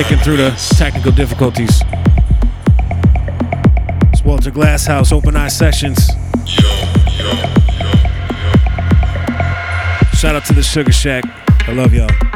sticking through the technical difficulties. It's Walter Glasshouse, Open Eye Sessions. Shout out to the Sugar Shack. I love y'all.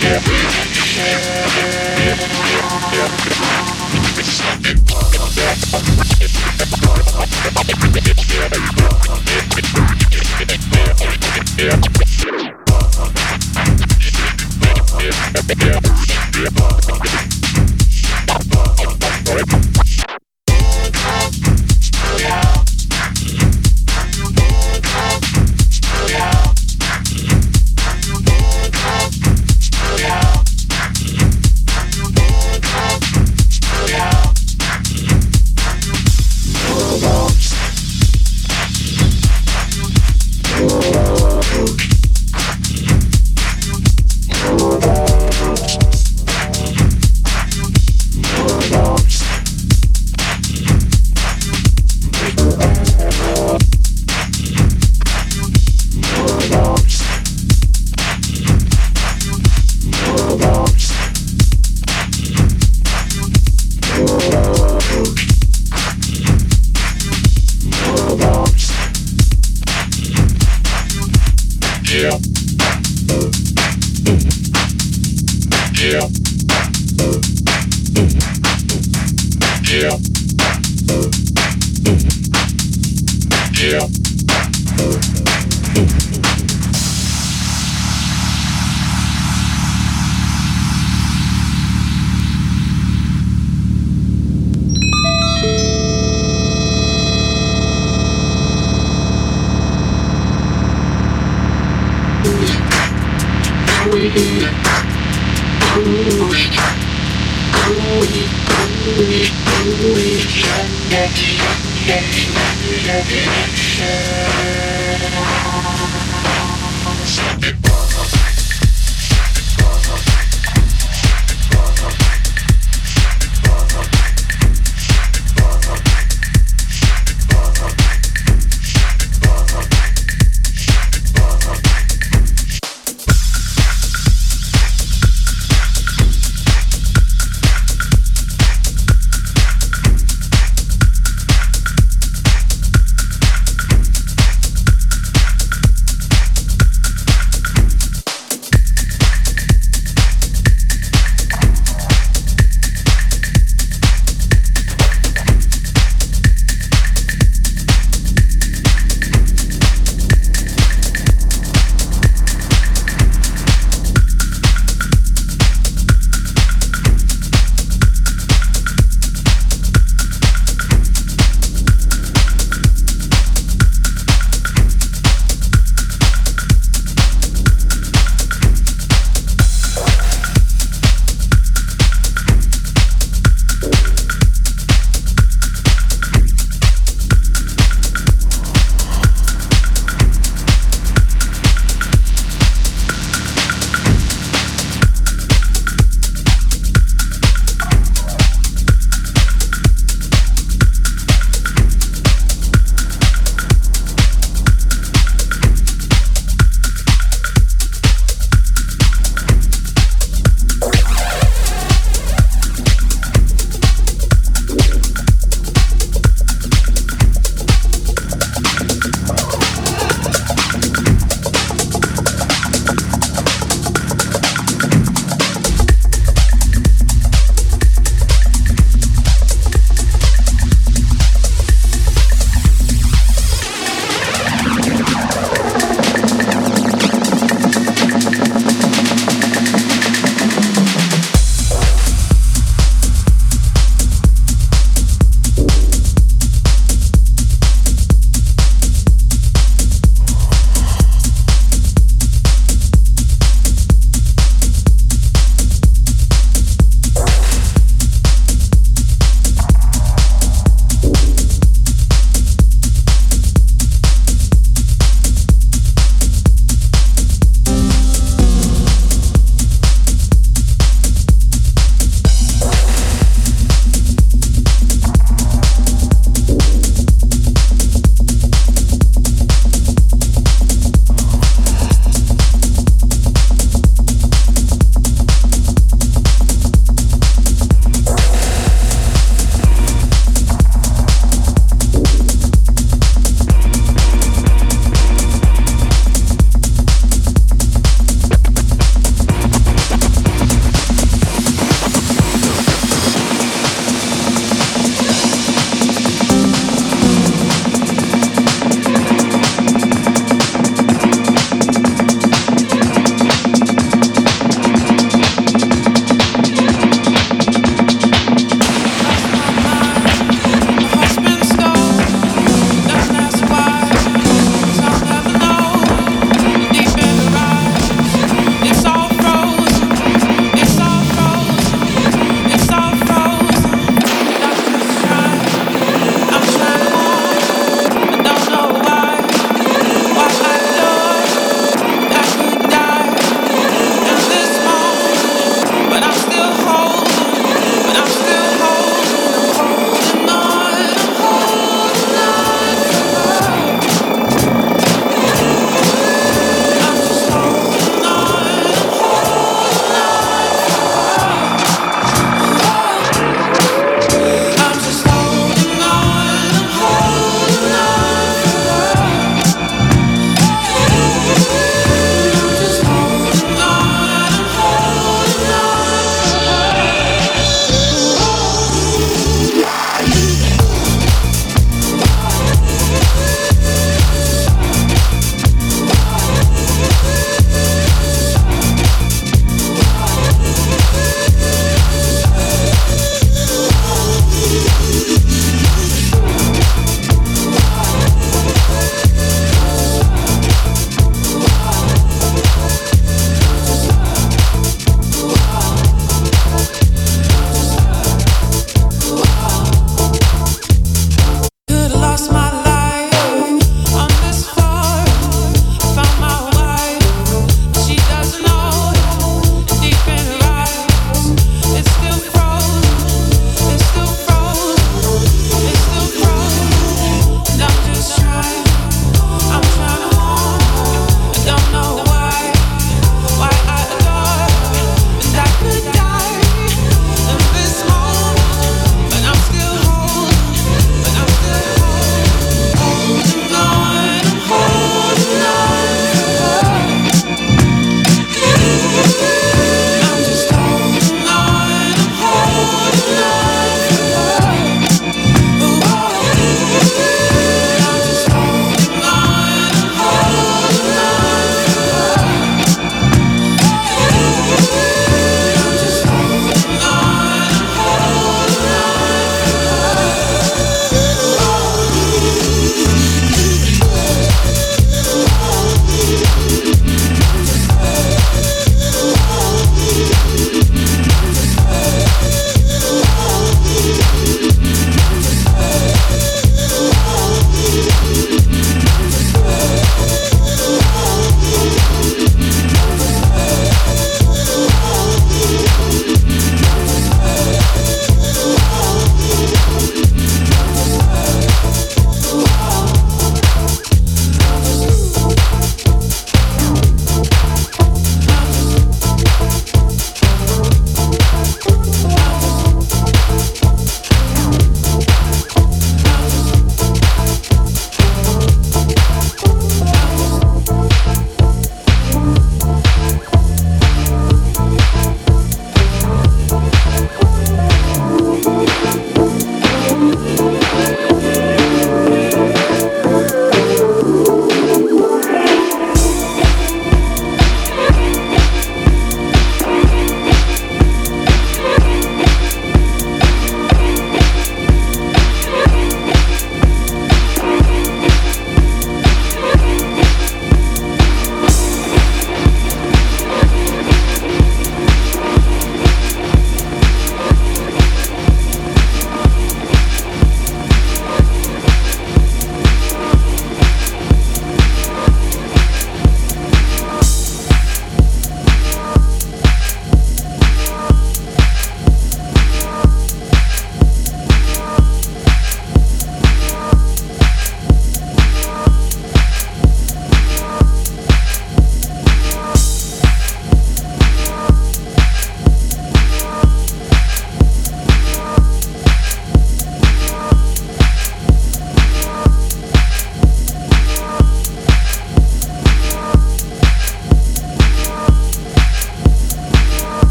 Yeah. Stop it.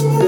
Ooh.